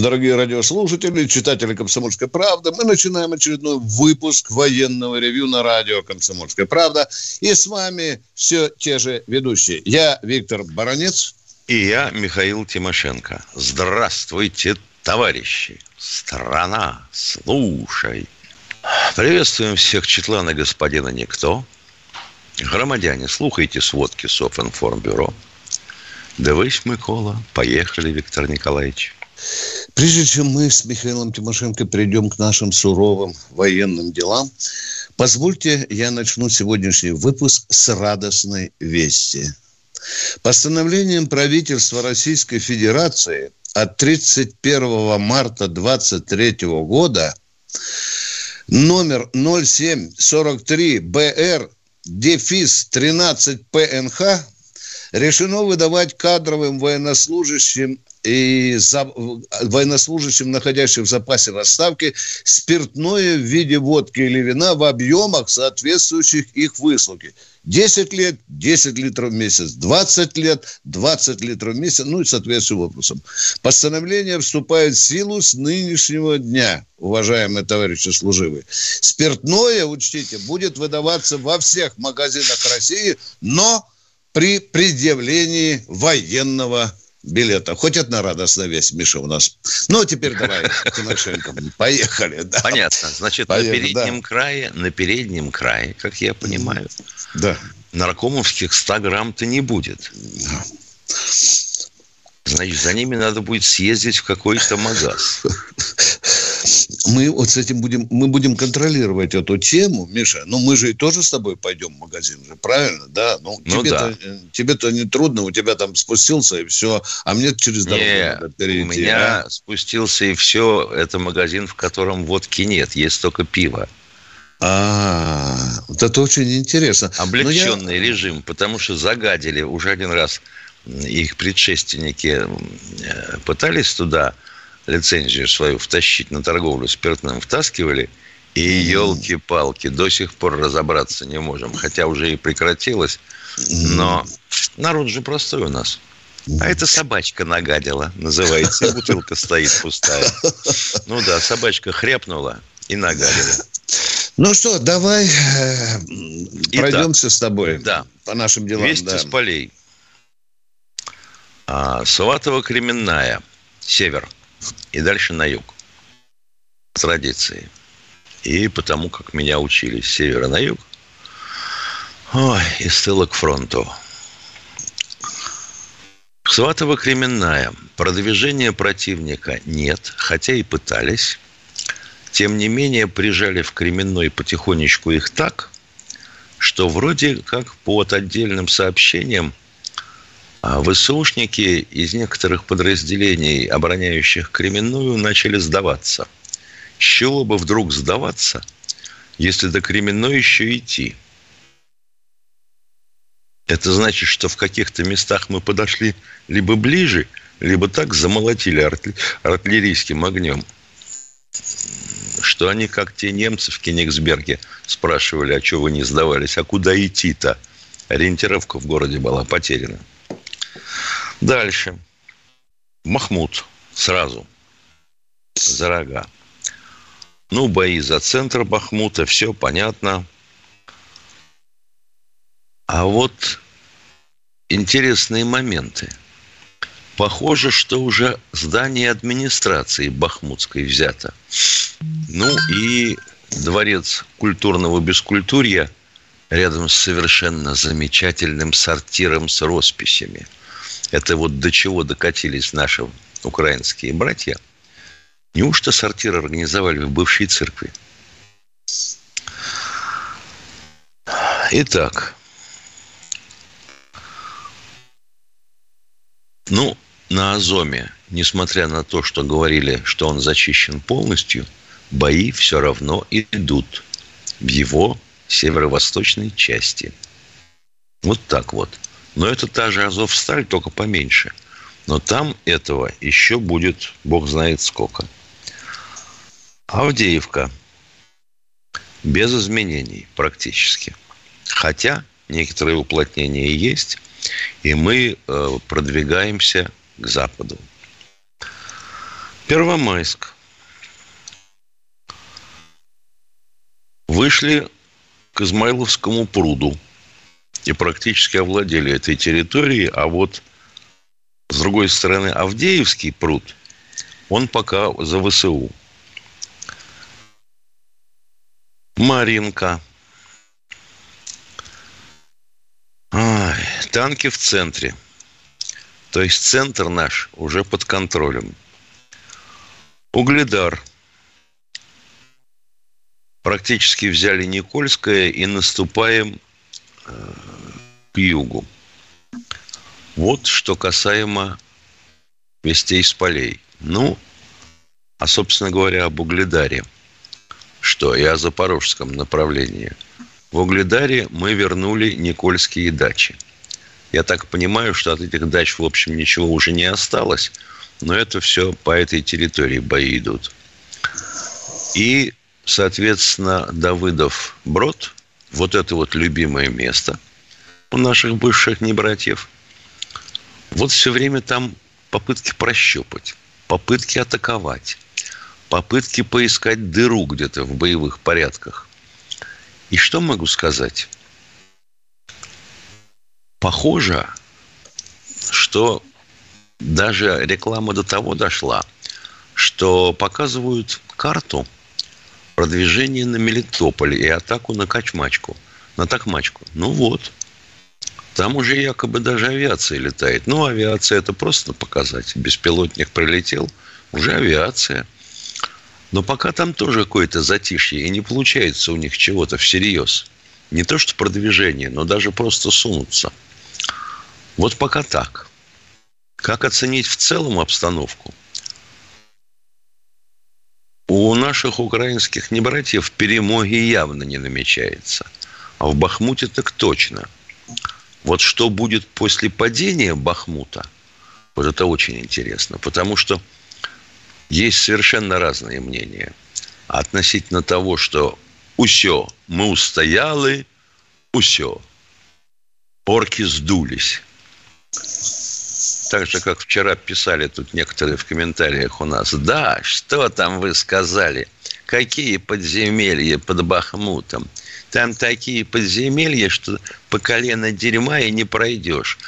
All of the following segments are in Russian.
дорогие радиослушатели, читатели «Комсомольской правды». Мы начинаем очередной выпуск военного ревю на радио «Комсомольская правда». И с вами все те же ведущие. Я Виктор Баранец. И я Михаил Тимошенко. Здравствуйте, товарищи. Страна, слушай. Приветствуем всех Четлана господина Никто. Громадяне, слухайте сводки Софинформбюро. Дивись, Микола. Поехали, Виктор Николаевич. Прежде чем мы с Михаилом Тимошенко перейдем к нашим суровым военным делам, позвольте я начну сегодняшний выпуск с радостной вести. Постановлением правительства Российской Федерации от 31 марта 2023 года номер 0743 БР дефис 13 ПНХ решено выдавать кадровым военнослужащим и за, военнослужащим, находящим в запасе в отставке, спиртное в виде водки или вина в объемах, соответствующих их выслуге. 10 лет, 10 литров в месяц, 20 лет, 20 литров в месяц, ну и соответствующим образом. Постановление вступает в силу с нынешнего дня, уважаемые товарищи служивые. Спиртное, учтите, будет выдаваться во всех магазинах России, но при предъявлении военного билета. Хоть одна радостная весть, Миша, у нас. Ну, теперь давай, Тимошенко, поехали. Да. Понятно. Значит, поехали, на переднем да. крае, на переднем крае, как я понимаю, да. наркомовских 100 грамм-то не будет. Да. Значит, за ними надо будет съездить в какой-то магаз. Мы вот с этим будем, мы будем контролировать эту тему, Миша. Ну, мы же и тоже с тобой пойдем в магазин же, правильно? Да. Ну, ну тебе-то, да. Э, тебе-то не трудно, у тебя там спустился и все, а мне через дорогу не, надо перейти. У меня а? спустился и все, это магазин, в котором водки нет, есть только пиво. А, вот это очень интересно. Облегченный я... режим, потому что загадили уже один раз их предшественники э, пытались туда лицензию свою втащить на торговлю спиртным, втаскивали, и елки-палки, до сих пор разобраться не можем. Хотя уже и прекратилось. Но народ же простой у нас. А это собачка нагадила, называется. Бутылка стоит пустая. Ну да, собачка хряпнула и нагадила. Ну что, давай э, пройдемся с тобой да. по нашим делам. Вести да. с полей. А, Саватово-Кременная, север, и дальше на юг. Традиции. И потому, как меня учили с севера на юг, ой, из тыла к фронту. Сватово-Кременная. Продвижения противника нет, хотя и пытались. Тем не менее, прижали в Кременной потихонечку их так, что вроде как по отдельным сообщениям а ВСУшники из некоторых подразделений, обороняющих Кременную, начали сдаваться. С чего бы вдруг сдаваться, если до Кременной еще идти? Это значит, что в каких-то местах мы подошли либо ближе, либо так замолотили артиллерийским огнем, что они, как те немцы в Кенигсберге, спрашивали, а что вы не сдавались, а куда идти-то? Ориентировка в городе была потеряна. Дальше. Махмуд сразу за рога. Ну, бои за центр Бахмута, все понятно. А вот интересные моменты. Похоже, что уже здание администрации Бахмутской взято. Ну и дворец культурного бескультурья рядом с совершенно замечательным сортиром с росписями. Это вот до чего докатились наши украинские братья. Неужто сортир организовали в бывшей церкви? Итак, ну, на Азоме несмотря на то, что говорили, что он зачищен полностью, бои все равно идут в его северо-восточной части. Вот так вот. Но это та же Азовсталь, только поменьше. Но там этого еще будет, бог знает сколько. Авдеевка. Без изменений практически. Хотя некоторые уплотнения есть, и мы э, продвигаемся к западу. Первомайск. Вышли к Измайловскому пруду и практически овладели этой территорией, а вот с другой стороны Авдеевский пруд, он пока за ВСУ. Маринка. Ай, танки в центре. То есть центр наш уже под контролем. Угледар. Практически взяли Никольское и наступаем к югу. Вот что касаемо вестей с полей. Ну, а, собственно говоря, об Угледаре. Что? И о запорожском направлении. В Угледаре мы вернули Никольские дачи. Я так понимаю, что от этих дач, в общем, ничего уже не осталось – но это все по этой территории бои идут. И, соответственно, Давыдов Брод, вот это вот любимое место у наших бывших небратьев, вот все время там попытки прощупать, попытки атаковать, попытки поискать дыру где-то в боевых порядках. И что могу сказать? Похоже, что даже реклама до того дошла, что показывают карту продвижения на Мелитополь и атаку на Качмачку, на Такмачку. Ну вот, там уже якобы даже авиация летает. Ну, авиация это просто показать. Беспилотник прилетел, уже авиация. Но пока там тоже какое-то затишье, и не получается у них чего-то всерьез. Не то что продвижение, но даже просто сунуться. Вот пока так. Как оценить в целом обстановку? У наших украинских небратьев перемоги явно не намечается. А в Бахмуте так точно. Вот что будет после падения Бахмута, вот это очень интересно. Потому что есть совершенно разные мнения относительно того, что «усё, мы устояли, усё». Орки сдулись так же, как вчера писали тут некоторые в комментариях у нас. Да, что там вы сказали? Какие подземелья под Бахмутом? Там такие подземелья, что по колено дерьма и не пройдешь.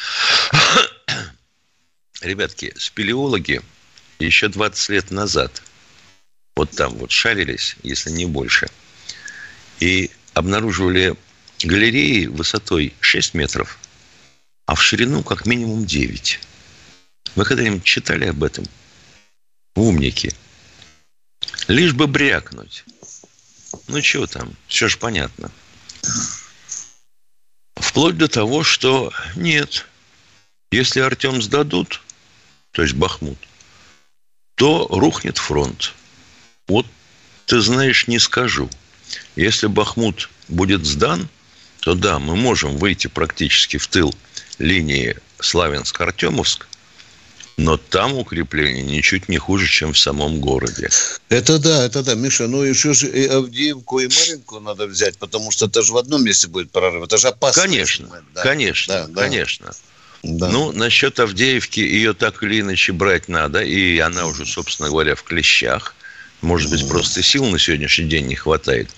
Ребятки, спелеологи еще 20 лет назад вот там вот шарились, если не больше, и обнаруживали галереи высотой 6 метров, а в ширину как минимум 9. Вы когда-нибудь читали об этом? Умники. Лишь бы брякнуть. Ну, что там? Все же понятно. Вплоть до того, что нет. Если Артем сдадут, то есть Бахмут, то рухнет фронт. Вот ты знаешь, не скажу. Если Бахмут будет сдан, то да, мы можем выйти практически в тыл линии Славянск-Артемовск – но там укрепление ничуть не хуже, чем в самом городе. Это да, это да, Миша. Ну еще же и Авдеевку, и Маринку надо взять, потому что это же в одном месте будет прорыв. Это же опасно. Конечно, да. конечно, да, конечно. Да. Ну, насчет Авдеевки, ее так или иначе брать надо, и она уже, собственно говоря, в клещах. Может быть, просто сил на сегодняшний день не хватает.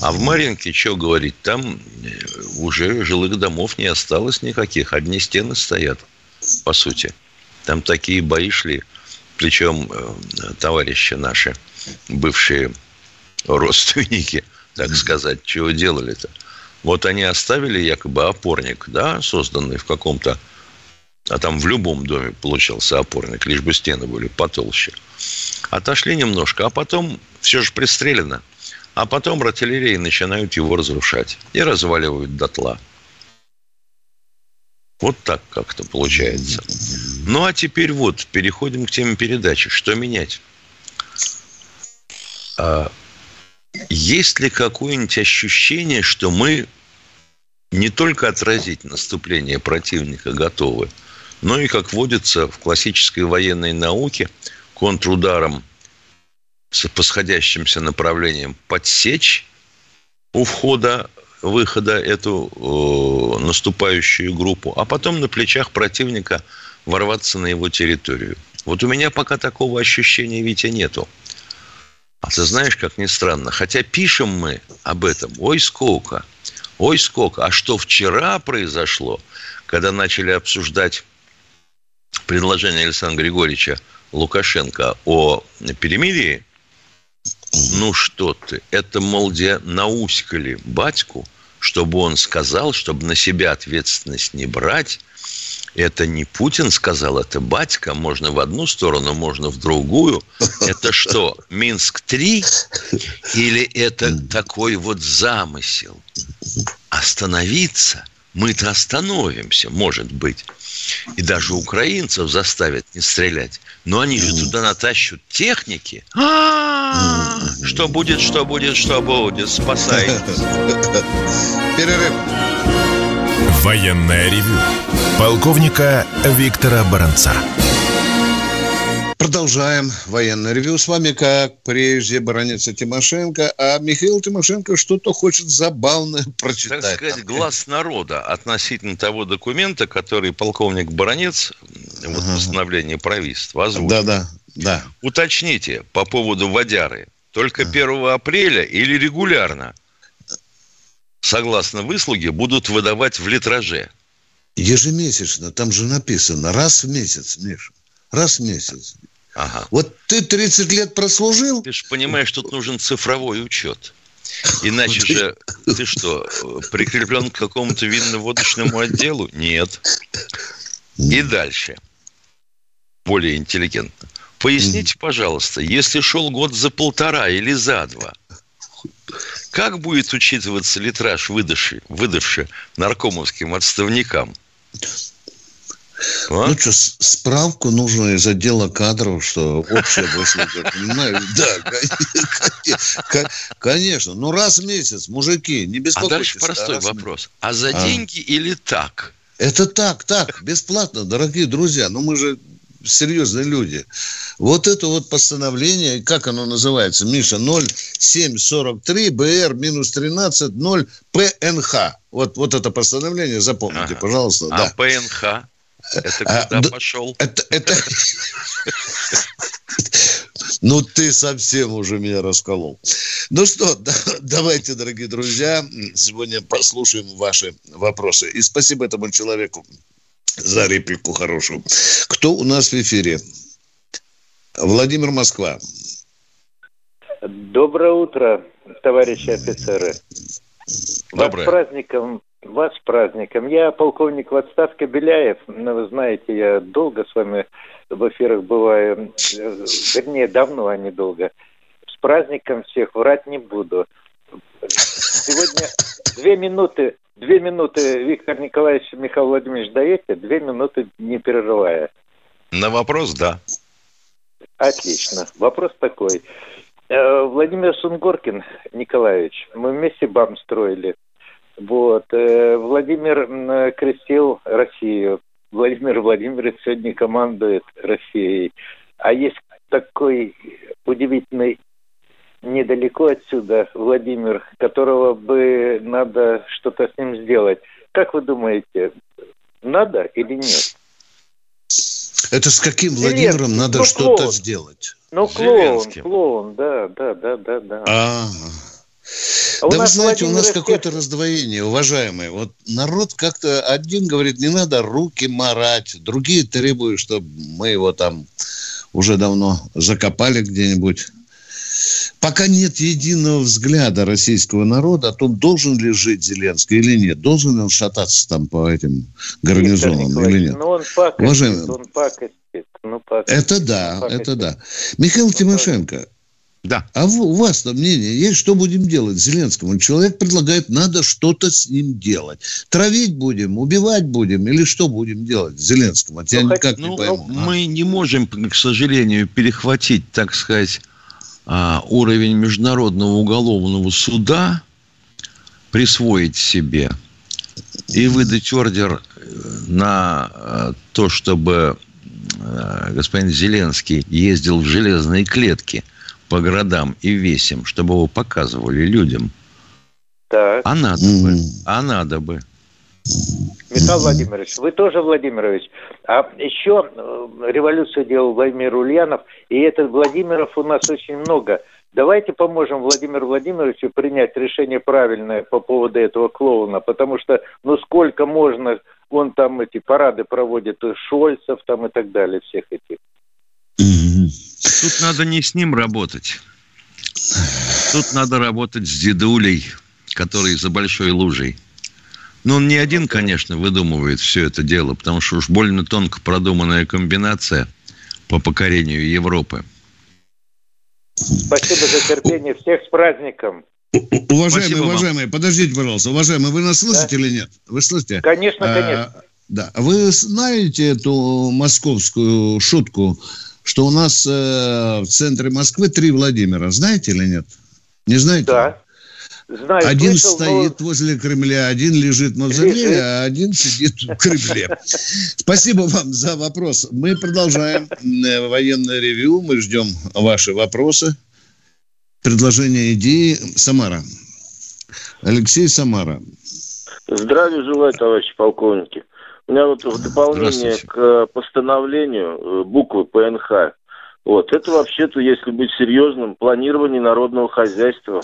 А в Маринке, что говорить, там э, уже жилых домов не осталось никаких. Одни стены стоят, по сути. Там такие бои шли. Причем э, товарищи наши, бывшие родственники, так сказать, чего делали-то? Вот они оставили якобы опорник, да, созданный в каком-то... А там в любом доме получался опорник, лишь бы стены были потолще. Отошли немножко, а потом все же пристрелено. А потом артиллерии начинают его разрушать и разваливают дотла. Вот так как-то получается. Ну, а теперь вот, переходим к теме передачи. Что менять? А, есть ли какое-нибудь ощущение, что мы не только отразить наступление противника готовы, но и, как водится в классической военной науке, контрударом с посходящимся направлением подсечь у входа выхода эту э, наступающую группу, а потом на плечах противника ворваться на его территорию. Вот у меня пока такого ощущения, Витя, нету. А ты знаешь, как ни странно, хотя пишем мы об этом, ой, сколько, ой, сколько. А что вчера произошло, когда начали обсуждать предложение Александра Григорьевича Лукашенко о перемирии, ну что ты, это, мол, где науськали батьку, чтобы он сказал, чтобы на себя ответственность не брать, это не Путин сказал, это батька. Можно в одну сторону, можно в другую. Это что, Минск-3? Или это такой вот замысел? Остановиться? Мы-то остановимся, может быть. И даже украинцев заставят не стрелять. Но они же туда натащат техники. А, что будет, что будет, что будет. Спасайтесь. Перерыв. Военная ревю. Полковника Виктора Баранца. Продолжаем военное ревю. С вами, как прежде, баронец Тимошенко. А Михаил Тимошенко что-то хочет забавное прочитать. Так сказать, глаз народа относительно того документа, который полковник Баронец ага. в постановлении правительства озвучил. Да, да, да. Уточните по поводу водяры. Только 1 апреля или регулярно? Согласно выслуге, будут выдавать в литраже. Ежемесячно, там же написано, раз в месяц, Миша, раз в месяц. Ага. Вот ты 30 лет прослужил? Ты же понимаешь, тут нужен цифровой учет. Иначе же ты что, прикреплен к какому-то винно-водочному отделу? Нет. И дальше. Более интеллигентно. Поясните, пожалуйста, если шел год за полтора или за два, как будет учитываться литраж, выдавший, выдавший наркомовским отставникам? А? Ну что, справку нужно из отдела кадров, что общая выслуга, понимаешь? Да, конечно. Ну, раз в месяц, мужики, не беспокойтесь. А дальше простой вопрос. А за а. деньги или так? Это так, так, бесплатно, дорогие друзья. Ну, мы же серьезные люди. Вот это вот постановление, как оно называется, Миша, 0743 БР минус 13 0 ПНХ. Вот, вот это постановление, запомните, ага. пожалуйста. А да. ПНХ? Это а, куда а, пошел? Это, это... Ну, ты совсем уже меня расколол. Ну что, да, давайте, дорогие друзья, сегодня послушаем ваши вопросы. И спасибо этому человеку, за реплику хорошую. Кто у нас в эфире? Владимир Москва. Доброе утро, товарищи офицеры. Доброе. Вас с праздником, вас с праздником. Я полковник в отставке Беляев. Ну, вы знаете, я долго с вами в эфирах бываю. Вернее, давно, а не долго. С праздником всех врать не буду. Сегодня две минуты Две минуты, Виктор Николаевич, Михаил Владимирович, даете? Две минуты не перерывая. На вопрос, да. Отлично. Вопрос такой. Э, Владимир Сунгоркин Николаевич, мы вместе БАМ строили. Вот. Э, Владимир крестил Россию. Владимир Владимирович сегодня командует Россией. А есть такой удивительный недалеко отсюда Владимир, которого бы надо что-то с ним сделать. Как вы думаете, надо или нет? Это с каким Владимиром Зеленский. надо ну, что-то клоун. сделать? Ну, клоун, клоун, да, да, да, да, да. А, а да вы знаете, у нас какое-то раздвоение, уважаемые. Вот народ как-то один говорит, не надо руки марать, другие требуют, чтобы мы его там уже давно закопали где-нибудь Пока нет единого взгляда российского народа о том, должен ли жить Зеленский или нет, должен ли он шататься там по этим гарнизонам или нет. Ну, он пакостит, Уважаемый, он пакостит. Ну, пакостит, это да, пакостит. это да. Михаил ну, Тимошенко, Да. А у вас там мнение есть, что будем делать с Зеленским? Человек предлагает, надо что-то с ним делать. Травить будем, убивать будем или что будем делать с Зеленским? Вот я ну, никак ну, не пойму. А? Мы не можем, к сожалению, перехватить, так сказать, а, уровень Международного уголовного суда, присвоить себе и выдать ордер э, на э, то, чтобы э, господин Зеленский ездил в железные клетки – по городам и весим, чтобы его показывали людям. Так. А надо mm. бы. А надо бы. Михаил Владимирович, вы тоже, Владимирович. А еще э, революцию делал Владимир Ульянов, и этот Владимиров у нас очень много. Давайте поможем Владимиру Владимировичу принять решение правильное по поводу этого клоуна, потому что, ну, сколько можно, он там эти парады проводит, Шольцев там и так далее, всех этих. Тут надо не с ним работать. Тут надо работать с дедулей, который за большой лужей. Но он не один, конечно, выдумывает все это дело, потому что уж больно тонко продуманная комбинация по покорению Европы. Спасибо за терпение. Всех с праздником. Уважаемые, Спасибо уважаемые, вам. подождите, пожалуйста. Уважаемые, вы нас слышите да? или нет? Вы слышите? Конечно, а, конечно. Да. Вы знаете эту московскую шутку что у нас э, в центре Москвы три Владимира. Знаете или нет? Не знаете? Да. Знаю, один слышал, стоит но... возле Кремля, один лежит в мавзолее, а один сидит в Кремле. Спасибо вам за вопрос. Мы продолжаем э, военное ревю. Мы ждем ваши вопросы, предложения, идеи. Самара. Алексей Самара. Здравия желаю, товарищи полковники. У меня вот в дополнение к постановлению э, буквы ПНХ. Вот, это вообще-то, если быть серьезным, планирование народного хозяйства.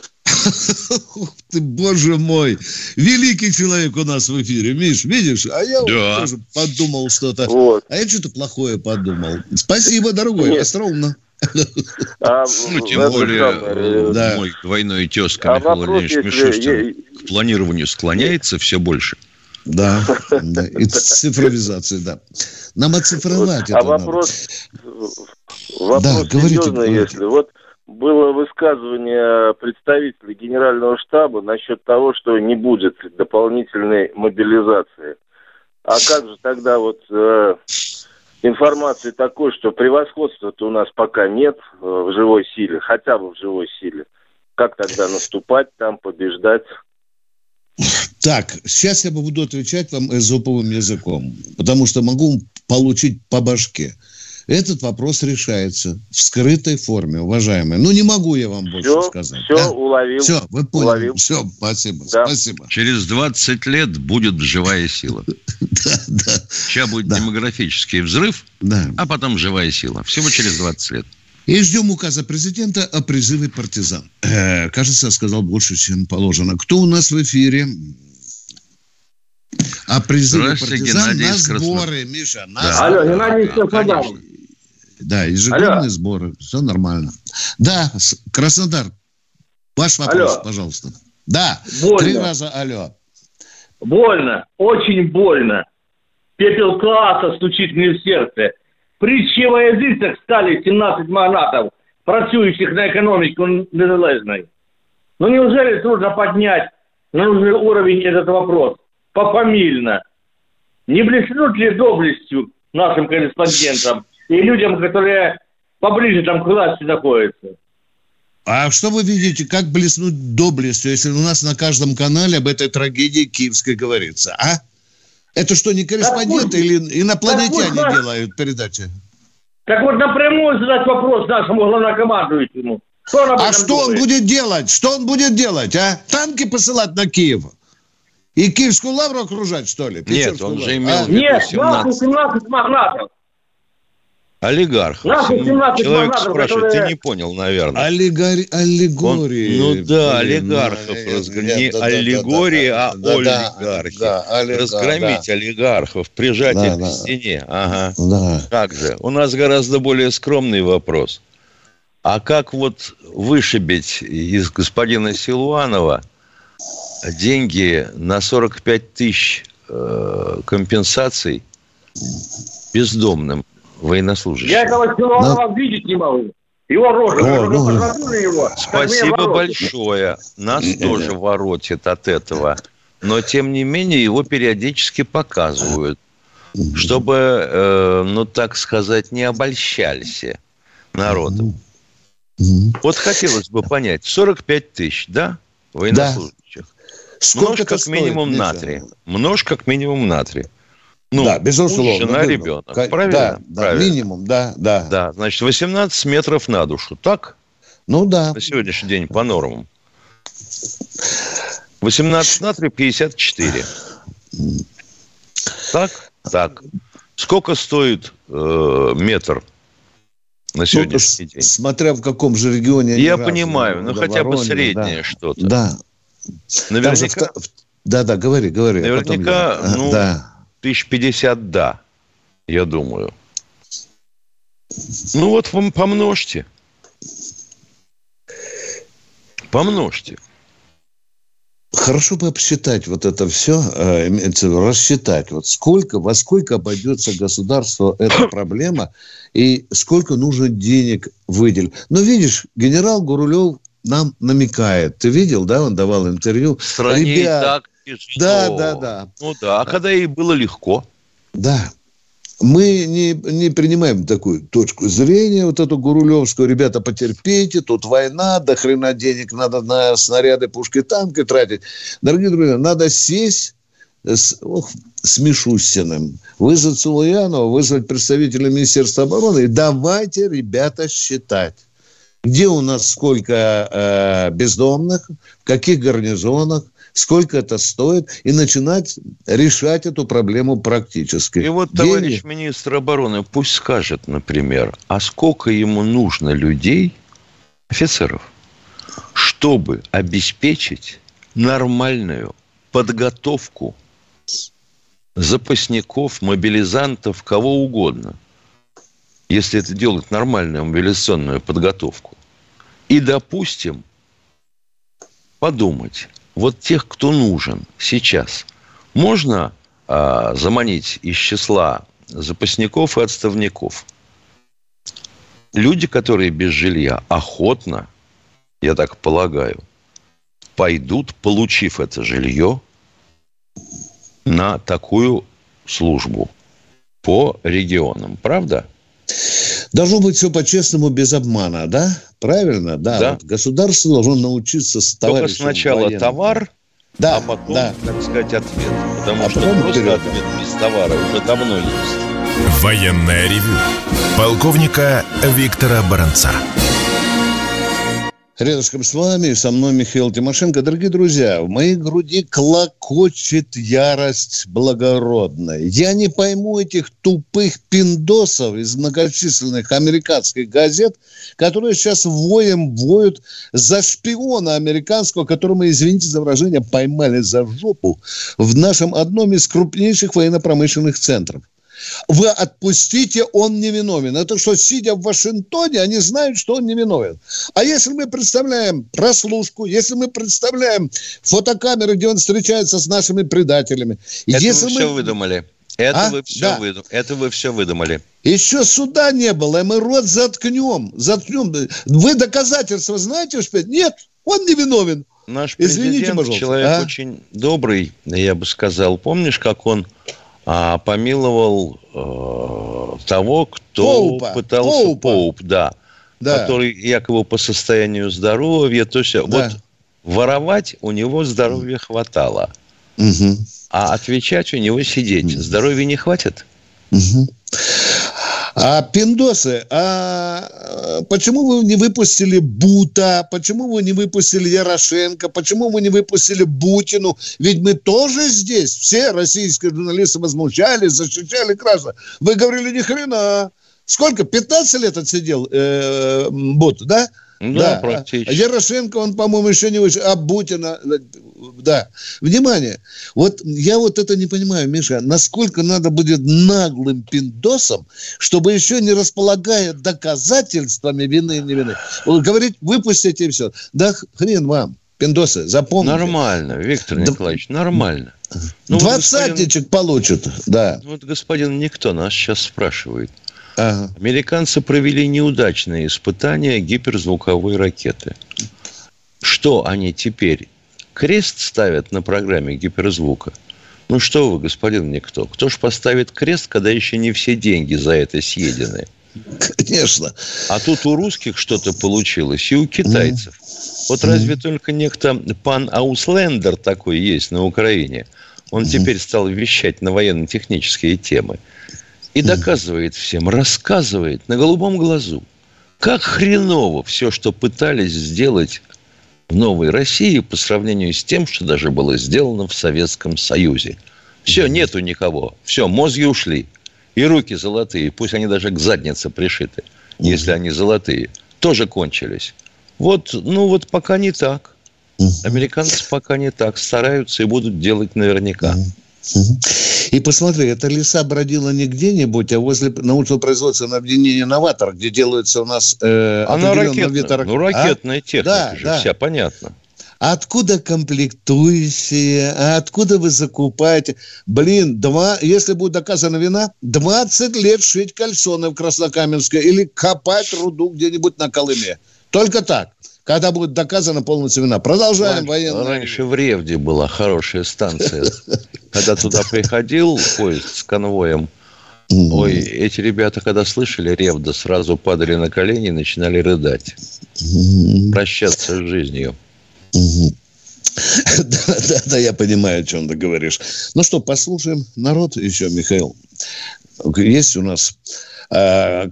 Ты, боже мой, великий человек у нас в эфире, Миш, видишь? А я да. тоже подумал что-то. Вот. А я что-то плохое подумал. Спасибо, дорогой, Нет. остроумно. А, ну, тем более, самое, да. мой двойной тезка а Михаил Владимирович Мишустин к планированию склоняется все больше. Да, да. И цифровизация, да. Нам оцифровать это А вопрос, вопрос да, говорите, говорите. если вот было высказывание представителя генерального штаба насчет того, что не будет дополнительной мобилизации. А как же тогда вот э, информации такой, что превосходства-то у нас пока нет э, в живой силе, хотя бы в живой силе. Как тогда наступать там, побеждать? Так, сейчас я буду отвечать вам эзоповым языком, потому что могу получить по башке. Этот вопрос решается в скрытой форме, уважаемые. Ну, не могу я вам больше все, сказать. Все, да? уловил. Все, вы поняли. Уловил. Все, спасибо, да. спасибо. Через 20 лет будет живая сила. Да, да. Сейчас будет демографический взрыв, а потом живая сила. Всего через 20 лет. И ждем указа президента о призыве партизан. Э, кажется, я сказал больше, чем положено. Кто у нас в эфире? О призыве партизан Геннадий на сборы, Миша. На да. Алло, Геннадий Краснодар. Да, ежегодные Алло. сборы. Все нормально. Да, Краснодар. Ваш вопрос, алло. пожалуйста. Да, больно. три раза алло. Больно, очень больно. Пепел класса стучит мне в сердце. При язицях стали 17 магнатов, працюючих на экономику незалежной. Ну неужели трудно поднять на нужный уровень этот вопрос? Пофамильно. Не блеснут ли доблестью нашим корреспондентам и людям, которые поближе там к власти находятся? А что вы видите, как блеснуть доблестью, если у нас на каждом канале об этой трагедии киевской говорится, а? Это что, не корреспонденты так, или инопланетяне так, делают передачи? Так вот напрямую задать вопрос нашему главнокомандующему. Что а что думает? он будет делать? Что он будет делать, а? Танки посылать на Киев? И Киевскую лавру окружать, что ли? Нет, он же имел а? в виду Нет, 17... 17 магнатов. Олигарх. Человек спрашивает, которые... ты не понял, наверное. Олигари... Аллегории. Он... Ну да, олигархов. Разг... Не да, аллегории, да, да, а да, олигархи. Да, олига... Разгромить да. олигархов, прижать да, их да. к стене. Ага. Да. Как же? У нас гораздо более скромный вопрос. А как вот вышибить из господина Силуанова деньги на 45 тысяч э, компенсаций бездомным? Военнослужащим. Я этого Силуанова Но... видеть не могу. Его рожа, О, ну, его. Спасибо большое. Нас тоже воротит от этого. Но, тем не менее, его периодически показывают, чтобы, э, ну, так сказать, не обольщались народом. Вот хотелось бы понять, 45 тысяч, да, военнослужащих? Да. Сколько Множь как стоит, минимум на три. Множь как минимум на три. Ну, да, безусловно. Жена, ребенок. Правильно? Да, да, Правильно. минимум, да, да. Да, значит, 18 метров на душу, так? Ну, да. На сегодняшний день по нормам. 18 на 3, 54. Так? Так. Сколько стоит э, метр на сегодняшний ну, день? Смотря в каком же регионе. Я понимаю, ну хотя бы среднее да. что-то. Да. Наверняка... Да, да, говори, говори. Наверняка, я... ну, да. Тысяч пятьдесят, да, я думаю. Ну вот помножьте. Помножьте. Хорошо бы обсчитать вот это все, э, рассчитать, вот сколько, во сколько обойдется государству эта проблема и сколько нужно денег выделить. Но видишь, генерал Гурулев нам намекает. Ты видел, да, он давал интервью. В стране Ребят, и так тяжело. Да, да, да. Ну да, а когда ей было легко. Да, мы не, не принимаем такую точку зрения, вот эту Гурулевскую, ребята, потерпите, тут война, до хрена денег надо на снаряды, пушки, танки тратить. Дорогие друзья, надо сесть с, ох, с Мишустиным, вызвать Сулуянова, вызвать представителя Министерства обороны, и давайте, ребята, считать где у нас сколько э, бездомных, в каких гарнизонах, сколько это стоит, и начинать решать эту проблему практически. И вот товарищ Деньги... министр обороны пусть скажет, например, а сколько ему нужно людей, офицеров, чтобы обеспечить нормальную подготовку запасников, мобилизантов, кого угодно, если это делать нормальную мобилизационную подготовку. И, допустим, подумать, вот тех, кто нужен сейчас, можно а, заманить из числа запасников и отставников. Люди, которые без жилья, охотно, я так полагаю, пойдут, получив это жилье, на такую службу по регионам. Правда? Должно быть все по-честному, без обмана, да? Правильно? Да. да. Вот государство должно научиться с Только сначала военным. товар, да, а потом, да. так сказать, ответ. Потому а что просто вперед. ответ без товара уже давно есть. Военная ревю. Полковника Виктора Баранца. Рядышком с вами, со мной Михаил Тимошенко. Дорогие друзья, в моей груди клокочет ярость благородная. Я не пойму этих тупых пиндосов из многочисленных американских газет, которые сейчас воем воют за шпиона американского, которого, извините за выражение, поймали за жопу в нашем одном из крупнейших военно-промышленных центров. Вы отпустите, он невиновен. Это что, сидя в Вашингтоне, они знают, что он невиновен. А если мы представляем прослушку, если мы представляем фотокамеры, где он встречается с нашими предателями. Это если вы мы... все выдумали. Это, а? вы все да. выдум... Это вы все выдумали. Еще суда не было, и мы рот заткнем. заткнем. Вы доказательства знаете? Что... Нет, он невиновен. Наш Извините, пожалуйста. человек а? очень добрый, я бы сказал. Помнишь, как он а, помиловал э, того, кто Поупа. пытался Поупа. Поуп, да, да, который якобы по состоянию здоровья, то есть да. вот воровать у него здоровья хватало, угу. а отвечать у него сидеть здоровья не хватит. Угу. А пиндосы, а почему вы не выпустили Бута? Почему вы не выпустили Ярошенко? Почему вы не выпустили Бутину? Ведь мы тоже здесь. Все российские журналисты возмущались, защищали красно. Вы говорили, ни хрена. Сколько? 15 лет отсидел э, Бут, да? Да, да, практически. Ярошенко, он, по-моему, еще не вышел. А Бутина, да. Внимание. Вот я вот это не понимаю, Миша. Насколько надо будет наглым пиндосом, чтобы еще не располагая доказательствами вины и не вины, говорить, выпустите и все. Да хрен вам. Пиндосы, запомните. Нормально, Виктор Николаевич, да, нормально. Ну, Двадцатничек господин, получит, да. Вот господин никто нас сейчас спрашивает. Ага. Американцы провели неудачные испытания гиперзвуковой ракеты. Что они теперь? Крест ставят на программе гиперзвука? Ну что вы, господин никто, кто ж поставит крест, когда еще не все деньги за это съедены? Конечно. А тут у русских что-то получилось, и у китайцев. Mm. Вот разве только некто пан Ауслендер такой есть на Украине. Он mm. теперь стал вещать на военно-технические темы. И доказывает всем, рассказывает на голубом глазу, как хреново все, что пытались сделать в новой России по сравнению с тем, что даже было сделано в Советском Союзе. Все, нету никого. Все, мозги ушли. И руки золотые, пусть они даже к заднице пришиты, если они золотые, тоже кончились. Вот, ну вот пока не так. Американцы пока не так стараются и будут делать наверняка. И посмотри, эта леса бродила не где-нибудь, а возле научно-производственного объединения «Новатор», где делаются у нас э, Она ракетная, вид... ну, ракетная а? техника да, же, да. вся понятно. Откуда комплектующие? А откуда вы закупаете? Блин, два, если будет доказана вина, 20 лет шить кальсоны в Краснокаменске или копать руду где-нибудь на Колыме. Только так. Когда будет доказана полностью вина. Продолжаем раньше. Раньше в Ревде была хорошая станция. Когда туда приходил поезд с конвоем, Ой, эти ребята, когда слышали Ревда, сразу падали на колени и начинали рыдать. Прощаться с жизнью. Да, да, да, я понимаю, о чем ты говоришь. Ну что, послушаем народ еще, Михаил. Есть у нас а,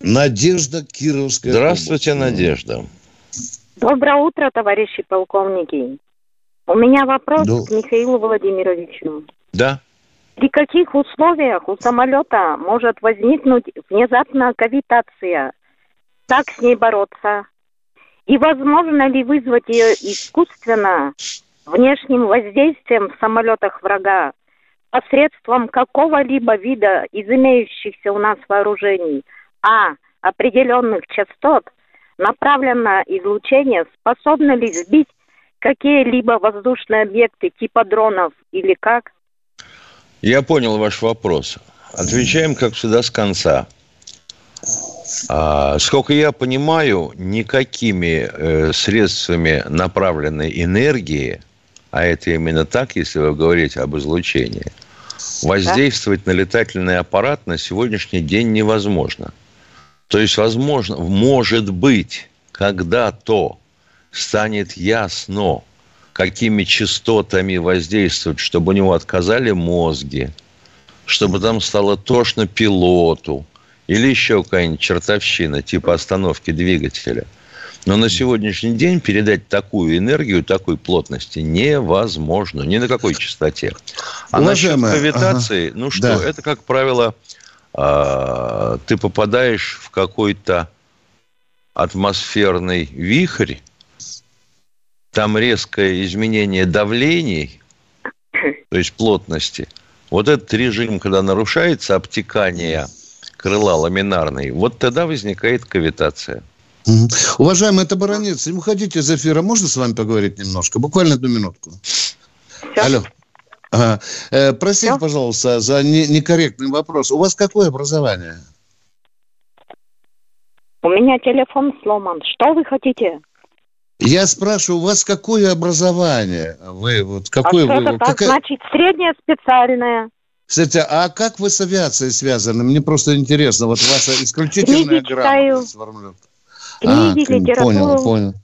Надежда Кировская. Здравствуйте, Надежда. Доброе утро, товарищи полковники. У меня вопрос да. к Михаилу Владимировичу. Да. При каких условиях у самолета может возникнуть внезапная кавитация? Как с ней бороться? И возможно ли вызвать ее искусственно внешним воздействием в самолетах врага посредством какого-либо вида из имеющихся у нас вооружений, а определенных частот, направленное излучение способно ли сбить какие-либо воздушные объекты типа дронов или как? Я понял ваш вопрос. Отвечаем, как всегда, с конца. А, сколько я понимаю, никакими э, средствами направленной энергии, а это именно так, если вы говорите об излучении, воздействовать да? на летательный аппарат на сегодняшний день невозможно. То есть, возможно, может быть, когда-то станет ясно, какими частотами воздействовать, чтобы у него отказали мозги, чтобы там стало тошно пилоту – или еще какая-нибудь чертовщина типа остановки двигателя. Но на сегодняшний день передать такую энергию, такой плотности невозможно. Ни на какой частоте. А Уважаемая, насчет гравитации, ага. ну что, да. это, как правило, ты попадаешь в какой-то атмосферный вихрь, там резкое изменение давлений, то есть плотности. Вот этот режим, когда нарушается обтекание крыла ламинарной, вот тогда возникает кавитация. Угу. Уважаемый, это Баранец, не уходите из эфира, можно с вами поговорить немножко? Буквально одну минутку. Все. Алло. Ага. Э, простите, Все? пожалуйста, за не, некорректный вопрос. У вас какое образование? У меня телефон сломан. Что вы хотите? Я спрашиваю, у вас какое образование? Вы вот какое а что вы? Это так, какая... значит, среднее специальное. Кстати, а как вы с авиацией связаны? Мне просто интересно. Вот ваша исключительная грамотность. Книги, а, литературу. Понял, понял.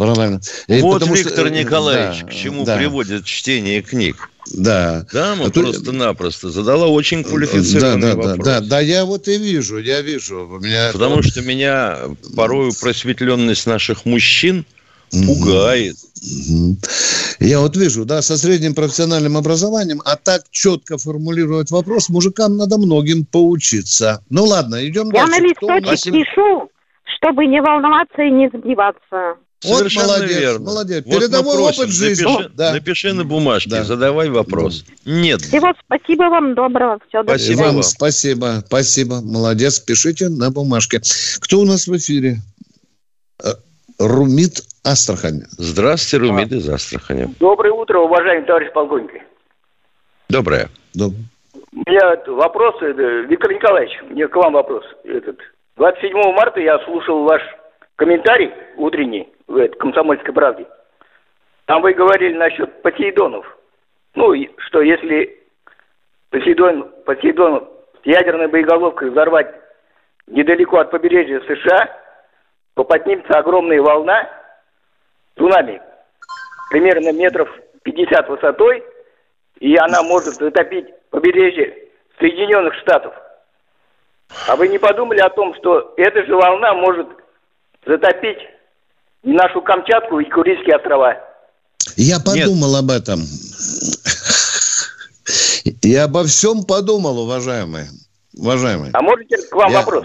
Правильно. И вот, Виктор что, э, Николаевич, да, к чему да. приводит чтение книг. Да. Дама а просто-напросто задала очень квалифицированный да, да, вопрос. Да, да, да, я вот и вижу, я вижу. У меня... Потому что меня порою просветленность наших мужчин – пугает. Я вот вижу, да, со средним профессиональным образованием, а так четко формулировать вопрос, мужикам надо многим поучиться. Ну ладно, идем Я дальше. Я на листочек пишу, чтобы не волноваться и не сбиваться. Вот Совершенно молодец, верно. молодец. Вот Передовой просим, опыт жизни. Напиши, да. напиши на бумажке, да. задавай вопрос. Нет. Всего спасибо вам, доброго. Все, до спасибо вам. Спасибо, спасибо. Молодец, пишите на бумажке. Кто у нас в эфире? Э, Румит Астрахань. Здравствуйте, Румид из Астрахани. Доброе утро, уважаемый товарищ полковник. Доброе. Доброе. У меня вопрос, Виктор Николаевич, мне к вам вопрос. Этот, 27 марта я слушал ваш комментарий утренний в «Комсомольской правде». Там вы говорили насчет Посейдонов. Ну, что если Посейдон, Посейдон ядерной боеголовкой взорвать недалеко от побережья США, то поднимется огромная волна, цунами, примерно метров 50 высотой, и она может затопить побережье Соединенных Штатов. А вы не подумали о том, что эта же волна может затопить нашу Камчатку и Курильские острова? Я подумал Нет. об этом. Я обо всем подумал, уважаемые. Уважаемые. А можете к вам Я... вопрос?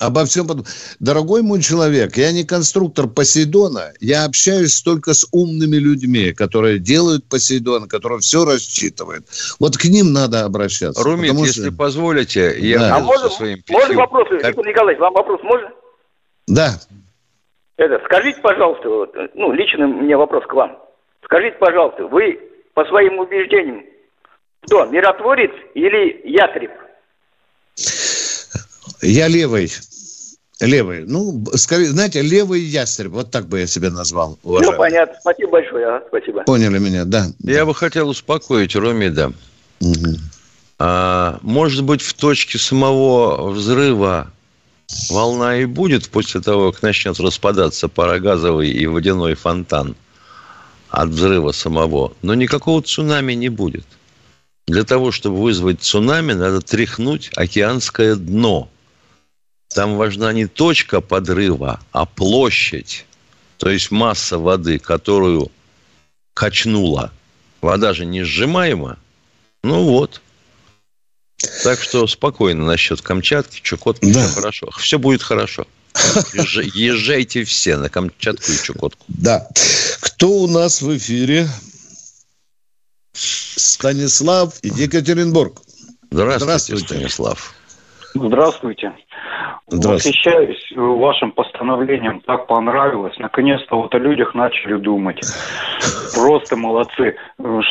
обо всем подумал. Дорогой мой человек, я не конструктор Посейдона, я общаюсь только с умными людьми, которые делают Посейдон, которые все рассчитывают. Вот к ним надо обращаться. Румит, что... если позволите, я да. а можно, своим можно вопрос, как... Виктор Николаевич, вам вопрос можно? Да. Это, скажите, пожалуйста, вот, ну, лично у меня вопрос к вам. Скажите, пожалуйста, вы по своим убеждениям кто, миротворец или ястреб? Я левый. Левый. Ну, скорее, знаете, левый ястреб. Вот так бы я себя назвал. Уважаемый. Ну, понятно. Спасибо большое. А, спасибо. Поняли меня, да. Я да. бы хотел успокоить Ромида. Угу. А, может быть, в точке самого взрыва волна и будет после того, как начнет распадаться парогазовый и водяной фонтан от взрыва самого. Но никакого цунами не будет. Для того, чтобы вызвать цунами, надо тряхнуть океанское дно – там важна не точка подрыва, а площадь. То есть масса воды, которую качнула. Вода же не сжимаема. Ну вот. Так что спокойно насчет Камчатки, Чукотки, да. все хорошо. Все будет хорошо. Езжайте все на Камчатку и Чукотку. Да. Кто у нас в эфире? Станислав Екатеринбург. Здравствуйте, Здравствуйте. Станислав. Здравствуйте. Восхищаюсь вашим постановлением, так понравилось. Наконец-то вот о людях начали думать. Просто молодцы.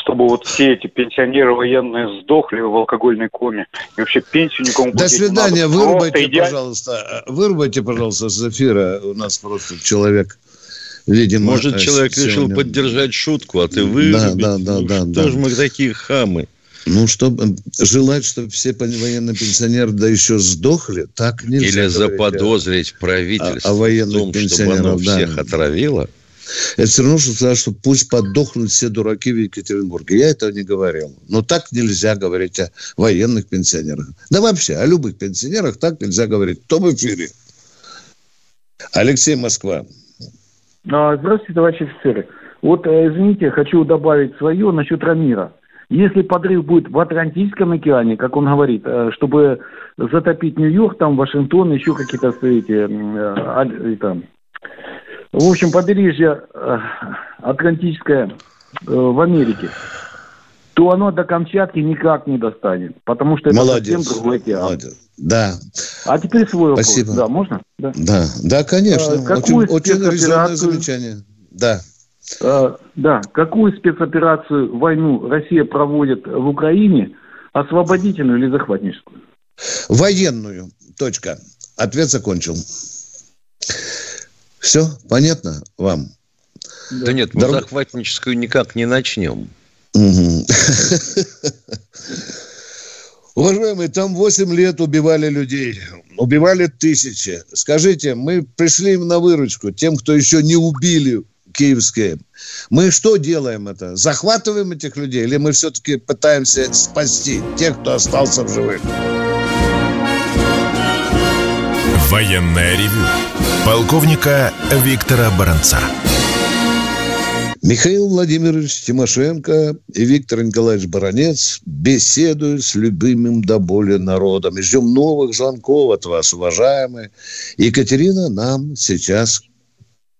Чтобы вот все эти пенсионеры военные сдохли в алкогольной коме. И вообще пенсию никому До свидания. Вырубайте, идеаль... пожалуйста. Вырубайте, пожалуйста, с эфира. У нас просто человек видимо... Может, человек сегодня... решил поддержать шутку, а ты вырубить? Да, да, да. Ну, да, что да. же мы такие хамы? Ну, чтобы желать, чтобы все военные пенсионеры да еще сдохли, так нельзя. Или говорить, заподозрить правительство а, а военных в том, пенсионеров, чтобы оно да. всех отравило. Это все равно, что сказать, что пусть подохнут все дураки в Екатеринбурге. Я этого не говорил. Но так нельзя говорить о военных пенсионерах. Да вообще, о любых пенсионерах так нельзя говорить. Кто в эфире? Алексей Москва. А, здравствуйте, товарищи офицеры. Вот, э, извините, хочу добавить свое насчет Рамира. Если подрыв будет в Атлантическом океане, как он говорит, э, чтобы затопить Нью-Йорк, там Вашингтон, еще какие-то эти, э, там, в общем, побережье э, Атлантическое в Америке, то оно до Камчатки никак не достанет, потому что это молодец, совсем другой океан. Молодец. Да. А теперь свой вопрос. Спасибо. Да, можно? Да, да, да конечно. А, очень, очень резонное замечание. Да. Э, да, какую спецоперацию, войну Россия проводит в Украине, освободительную или захватническую? Военную. Точка. Ответ закончил. Все понятно вам? Да, да нет, мы Дорог... захватническую никак не начнем. Уважаемые, там 8 лет убивали людей, убивали тысячи. Скажите, мы пришли им на выручку тем, кто еще не убили киевские. Мы что делаем это? Захватываем этих людей или мы все-таки пытаемся спасти тех, кто остался в живых? Военная ревю. Полковника Виктора Баранца. Михаил Владимирович Тимошенко и Виктор Николаевич Баранец беседуют с любимым до боли народом. И ждем новых звонков от вас, уважаемые. Екатерина нам сейчас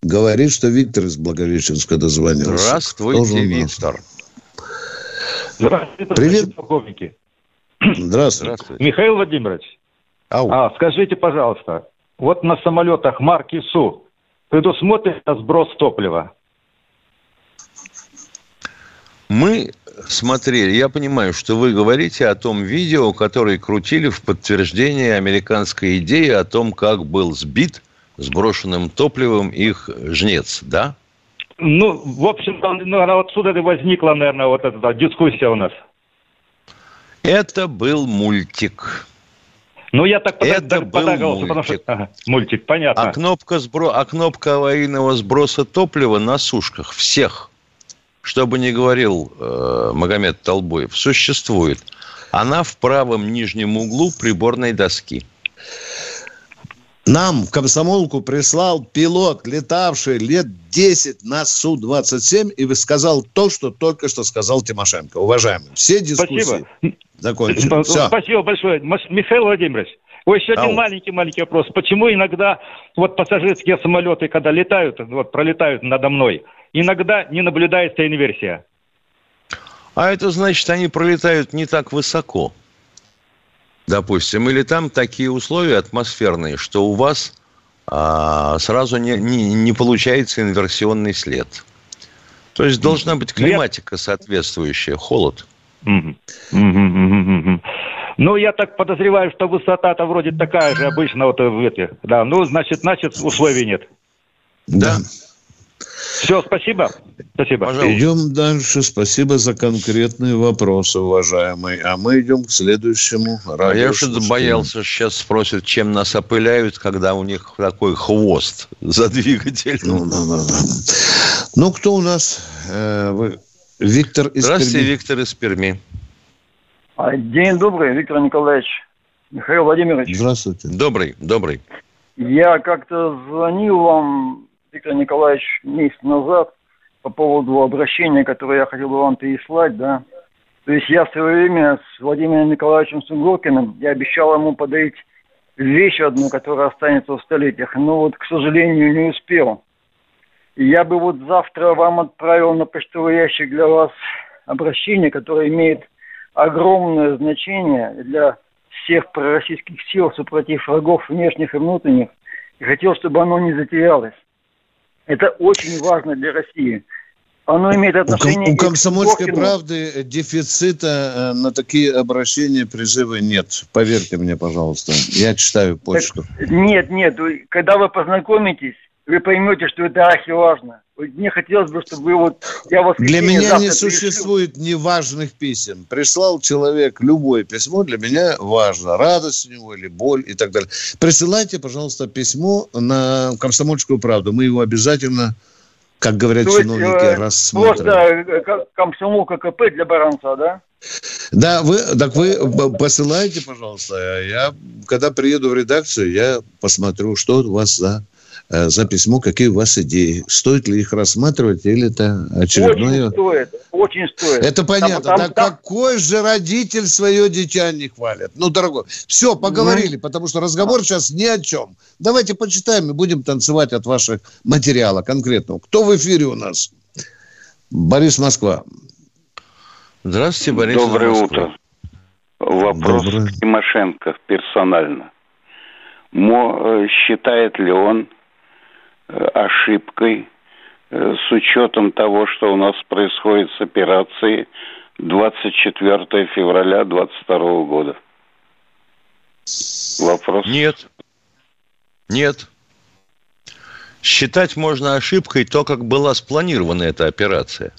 Говорит, что Виктор из Благовещенска дозвонился. Здравствуйте, Виктор. Здравствуйте, Привет. полковники. Здравствуйте. Михаил Владимирович, Ау. А, скажите, пожалуйста, вот на самолетах марки СУ предусмотрен сброс топлива? Мы смотрели, я понимаю, что вы говорите о том видео, которое крутили в подтверждение американской идеи о том, как был сбит сброшенным топливом их жнец, да? Ну, в общем, ну, отсюда и возникла, наверное, вот эта дискуссия у нас. Это был мультик. Ну, я так Это был мультик. Потому что... Ага, мультик, понятно. А кнопка, сбро... а кнопка аварийного сброса топлива на сушках всех, что бы ни говорил э, Магомед Толбоев, существует. Она в правом нижнем углу приборной доски. Нам в комсомолку прислал пилот, летавший лет 10 на Су-27, и сказал то, что только что сказал Тимошенко. Уважаемые, все дискуссии Спасибо. закончены. Все. Спасибо большое. Михаил Владимирович, Ой, еще один маленький-маленький вопрос. Почему иногда вот пассажирские самолеты, когда летают, вот пролетают надо мной, иногда не наблюдается инверсия? А это значит, они пролетают не так высоко допустим, или там такие условия атмосферные, что у вас а, сразу не, не, не получается инверсионный след. То есть должна быть ну, климатика соответствующая, холод. Ну, я так подозреваю, что высота-то вроде такая же обычно вот в эти. Да, ну, значит, значит, условий нет. Да. Все, спасибо. Спасибо. Пожалуйста. Идем дальше. Спасибо за конкретные вопросы, уважаемый. А мы идем к следующему. А я что-то боялся, сейчас спросят, чем нас опыляют, когда у них такой хвост за двигатель. Ну, ну, ну, ну. ну кто у нас? Э, вы... Виктор из Здравствуйте, Перми. Виктор из Перми. А, день добрый, Виктор Николаевич. Михаил Владимирович. Здравствуйте. Добрый, добрый. Я как-то звонил вам Виктор Николаевич месяц назад по поводу обращения, которое я хотел бы вам переслать, да. То есть я в свое время с Владимиром Николаевичем Сунгоркиным, я обещал ему подарить вещь одну, которая останется в столетиях, но вот, к сожалению, не успел. Я бы вот завтра вам отправил на почтовый ящик для вас обращение, которое имеет огромное значение для всех пророссийских сил супротив врагов внешних и внутренних. И хотел, чтобы оно не затерялось. Это очень важно для России. Оно имеет отношение... У, ком- у комсомольской правды дефицита э, на такие обращения, призывы нет. Поверьте мне, пожалуйста. Я читаю почту. Так, нет, нет. Когда вы познакомитесь, вы поймете, что это архиважно. Мне хотелось бы, чтобы вы вот... Я вас для меня не существует неважных писем. Прислал человек любое письмо, для меня важно. Радость у него или боль и так далее. Присылайте, пожалуйста, письмо на «Комсомольскую правду». Мы его обязательно, как говорят То чиновники, есть, рассмотрим. Просто э, комсомолка КП для баранца, да? Да, вы, так вы посылайте, пожалуйста. Я, когда приеду в редакцию, я посмотрю, что у вас за Э, за письмо, какие у вас идеи. Стоит ли их рассматривать или это очередное... Очень стоит, очень стоит. Это понятно. Там, там, да какой же родитель свое дитя не хвалит? Ну, дорогой, все, поговорили, ну... потому что разговор сейчас ни о чем. Давайте почитаем и будем танцевать от ваших материала конкретного. Кто в эфире у нас? Борис Москва. Здравствуйте, Борис Доброе утро. Вопрос Доброе. Тимошенко персонально. Мо, э, считает ли он Э, ошибкой э, с учетом того, что у нас происходит с операцией 24 февраля 2022 года? Вопрос. Нет. Нет. Считать можно ошибкой то, как была спланирована эта операция.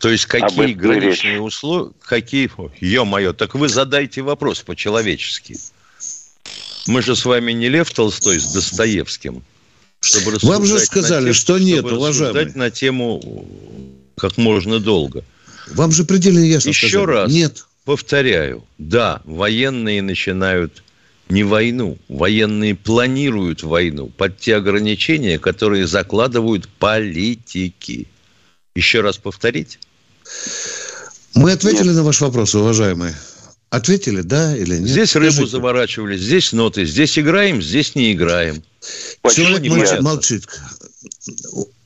То есть какие граничные условия, какие... Ё-моё, так вы задайте вопрос по-человечески. Мы же с вами не Лев Толстой с Достоевским чтобы Вам же сказали, тем, что нет, чтобы уважаемый. на тему как можно долго. Вам же предельно ясно Еще сказали. раз нет. повторяю, да, военные начинают не войну, военные планируют войну под те ограничения, которые закладывают политики. Еще раз повторить? Мы ответили нет. на ваш вопрос, уважаемые. Ответили, да или нет? Здесь рыбу Скажите. заворачивали, здесь ноты, здесь играем, здесь не играем. Почему Человек молчит. молчит.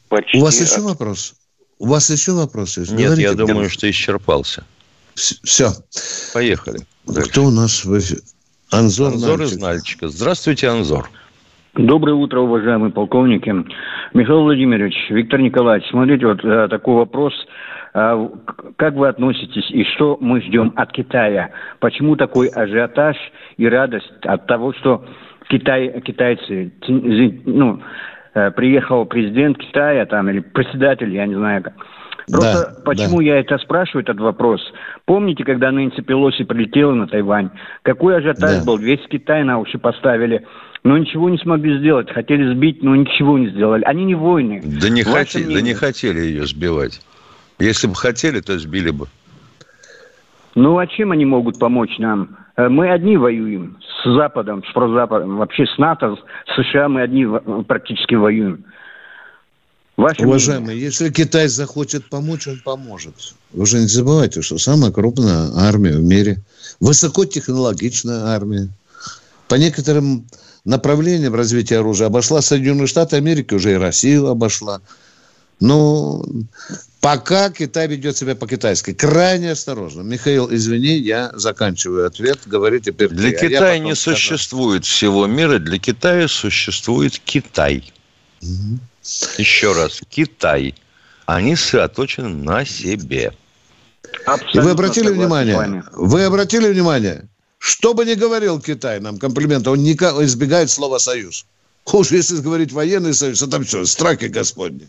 Почти У вас еще вопрос? У вас еще вопрос есть? Нет, Говорите, я думаю, что исчерпался. Все. Поехали. Дальше. Кто у нас в эфире? Анзор, Анзор Нальчик. из Нальчика. Здравствуйте, Анзор. Доброе утро, уважаемые полковники. Михаил Владимирович, Виктор Николаевич, смотрите, вот э, такой вопрос. А, как вы относитесь и что мы ждем от Китая? Почему такой ажиотаж и радость от того, что Китай, китайцы, ну, э, приехал президент Китая там или председатель, я не знаю как. Просто да, почему да. я это спрашиваю, этот вопрос? Помните, когда Нэнси Пелоси прилетела на Тайвань? Какой ажиотаж да. был? Весь Китай на уши поставили. Но ничего не смогли сделать. Хотели сбить, но ничего не сделали. Они не войны. Да не, хотели, да не хотели ее сбивать. Если бы хотели, то сбили бы. Ну, а чем они могут помочь нам? Э, мы одни воюем с Западом, с прозападом, вообще с НАТО, с США мы одни практически воюем. Ваше Уважаемый, мнение? если Китай захочет помочь, он поможет. Вы же не забывайте, что самая крупная армия в мире, высокотехнологичная армия. По некоторым направлениям развития оружия обошла Соединенные Штаты Америки, уже и Россию обошла. Но пока Китай ведет себя по-китайски. Крайне осторожно. Михаил, извини, я заканчиваю ответ. Говори теперь Для ты, Китая а не скажу. существует всего мира. Для Китая существует Китай. Угу. Еще раз, Китай. Они сосредоточены на себе. Абсолютно вы обратили внимание? Вы обратили внимание? Что бы ни говорил Китай нам комплимента, он никак избегает слова «союз». Уж если говорить военный союз, а там что, страхи господни.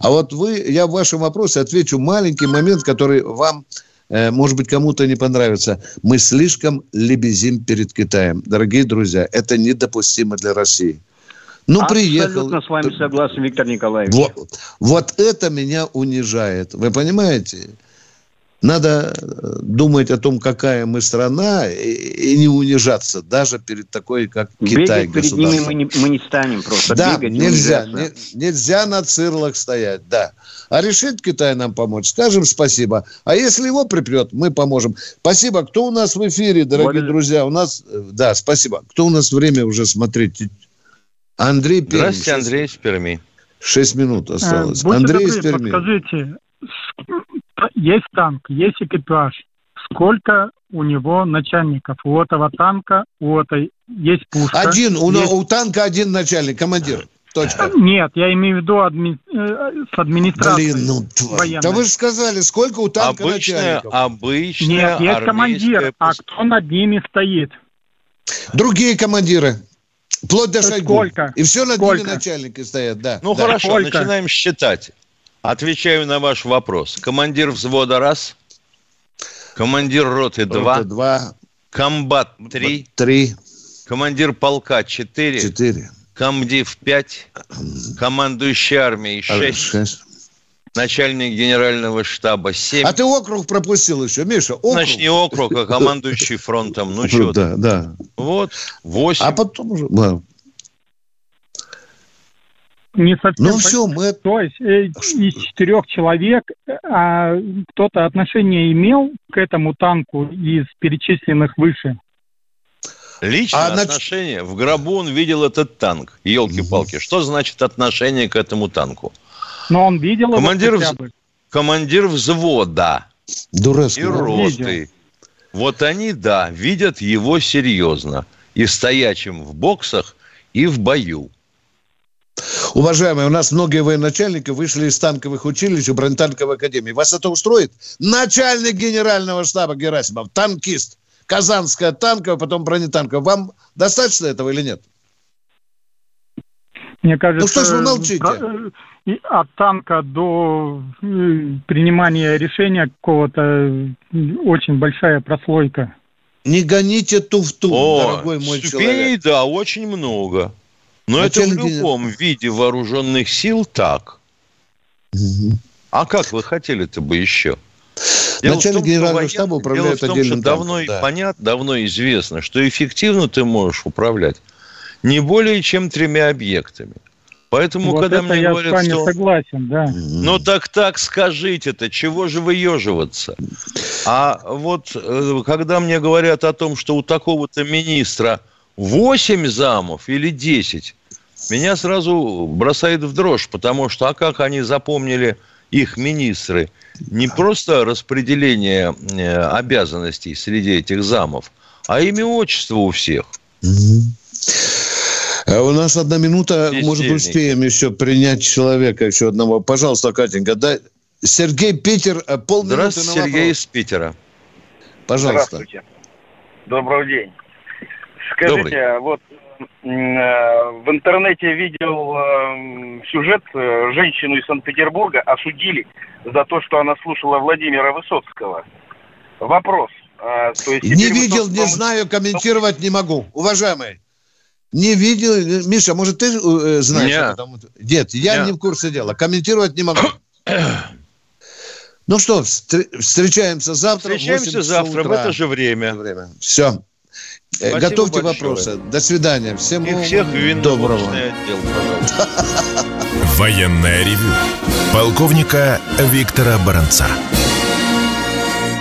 А вот вы, я в вашем вопросе отвечу маленький момент, который вам, э, может быть, кому-то не понравится. Мы слишком лебезим перед Китаем. Дорогие друзья, это недопустимо для России. Ну, Абсолютно приехал. Абсолютно с вами согласен, Виктор Николаевич. Вот, вот это меня унижает. Вы понимаете? Надо э, думать о том, какая мы страна, и, и не унижаться даже перед такой, как Китай. Бегать перед ними мы не, мы не станем просто. Да, Бегать нельзя. Не, нельзя на цирлах стоять, да. А решит Китай нам помочь, скажем спасибо. А если его припрет, мы поможем. Спасибо. Кто у нас в эфире, дорогие вот. друзья? У нас, э, да, спасибо. Кто у нас время уже смотреть? Андрей Перми. Здравствуйте, Андрей из Перми. Шесть минут осталось. Будьте Андрей добры, из Перми. Подскажите, есть танк, есть экипаж. Сколько у него начальников? У этого танка, у этой есть пушка. Один, у, есть... у танка один начальник, командир. Точка. Нет, я имею в виду адми... Э, с администрацией Блин, ну. Да вы же сказали, сколько у танка обычная, начальников? Обычная Нет, есть командир, а кто над ними стоит? Другие командиры. Вплоть до Шойгу. Сколько? И все над Сколько? ними начальники стоят, да. Ну да. хорошо, Сколько? начинаем считать. Отвечаю на ваш вопрос. Командир взвода раз, командир роты два, роты два комбат три, три, командир полка четыре, четыре, комдив пять, командующий армией шесть, начальник генерального штаба семь. А ты округ пропустил еще, Миша, округ. Значит, не округ, а командующий фронтом. Ну что Да, да. Вот, восемь. А потом уже, да не совсем... Ну все, мы... То есть э, из четырех человек а кто-то отношение имел к этому танку из перечисленных выше? Лично а отношение. В гробу он видел этот танк. Елки-палки. Что значит отношение к этому танку? Но он видел командир, его хотя бы. Командир взвода. Дурацкий. И роты. Вот они, да, видят его серьезно. И стоячим в боксах, и в бою. Уважаемые, у нас многие военачальники вышли из танковых училищ и бронетанковой академии. Вас это устроит? Начальник генерального штаба Герасимов, танкист. Казанская танковая, потом бронетанковая. Вам достаточно этого или нет? Мне кажется, ну что ж вы молчите? От танка до э, принимания решения какого-то очень большая прослойка. Не гоните туфту, О, дорогой мой ступеней, человек. да, очень много. Но Начальник... это в любом виде вооруженных сил так. Угу. А как вы хотели-то бы еще? Дело Начальник том, генерального штаба управляет дело в том, что давно да. понятно, давно известно, что эффективно ты можешь управлять не более чем тремя объектами. Поэтому, вот когда мне я говорят, с вами что... согласен, да. Ну так так скажите-то, чего же выеживаться? А вот э, когда мне говорят о том, что у такого-то министра 8 замов или 10, меня сразу бросает в дрожь, потому что, а как они запомнили их министры? Не просто распределение э, обязанностей среди этих замов, а имя отчество у всех. А у нас одна минута, может, успеем еще принять человека, еще одного. Пожалуйста, Катенька, дай, Сергей Питер, э, полминуты Здравствуйте, на Сергей из Питера. Пожалуйста. Здравствуйте. Добрый день. Скажите, Добрый. вот э, в интернете видел э, сюжет, женщину из Санкт-Петербурга осудили за то, что она слушала Владимира Высоцкого. Вопрос. То есть не видел, Высоцкого... не знаю, комментировать не могу. Уважаемый, не видел. Миша, может, ты знаешь? Нет, потому... Нет я Нет. не в курсе дела. Комментировать не могу. Ну что, встречаемся завтра. Встречаемся завтра утра. в это же время. время. Все. Э, Спасибо Готовьте большое. вопросы. До свидания. Всем И всех доброго. Отдел, Военная ревю. Полковника Виктора Баранца.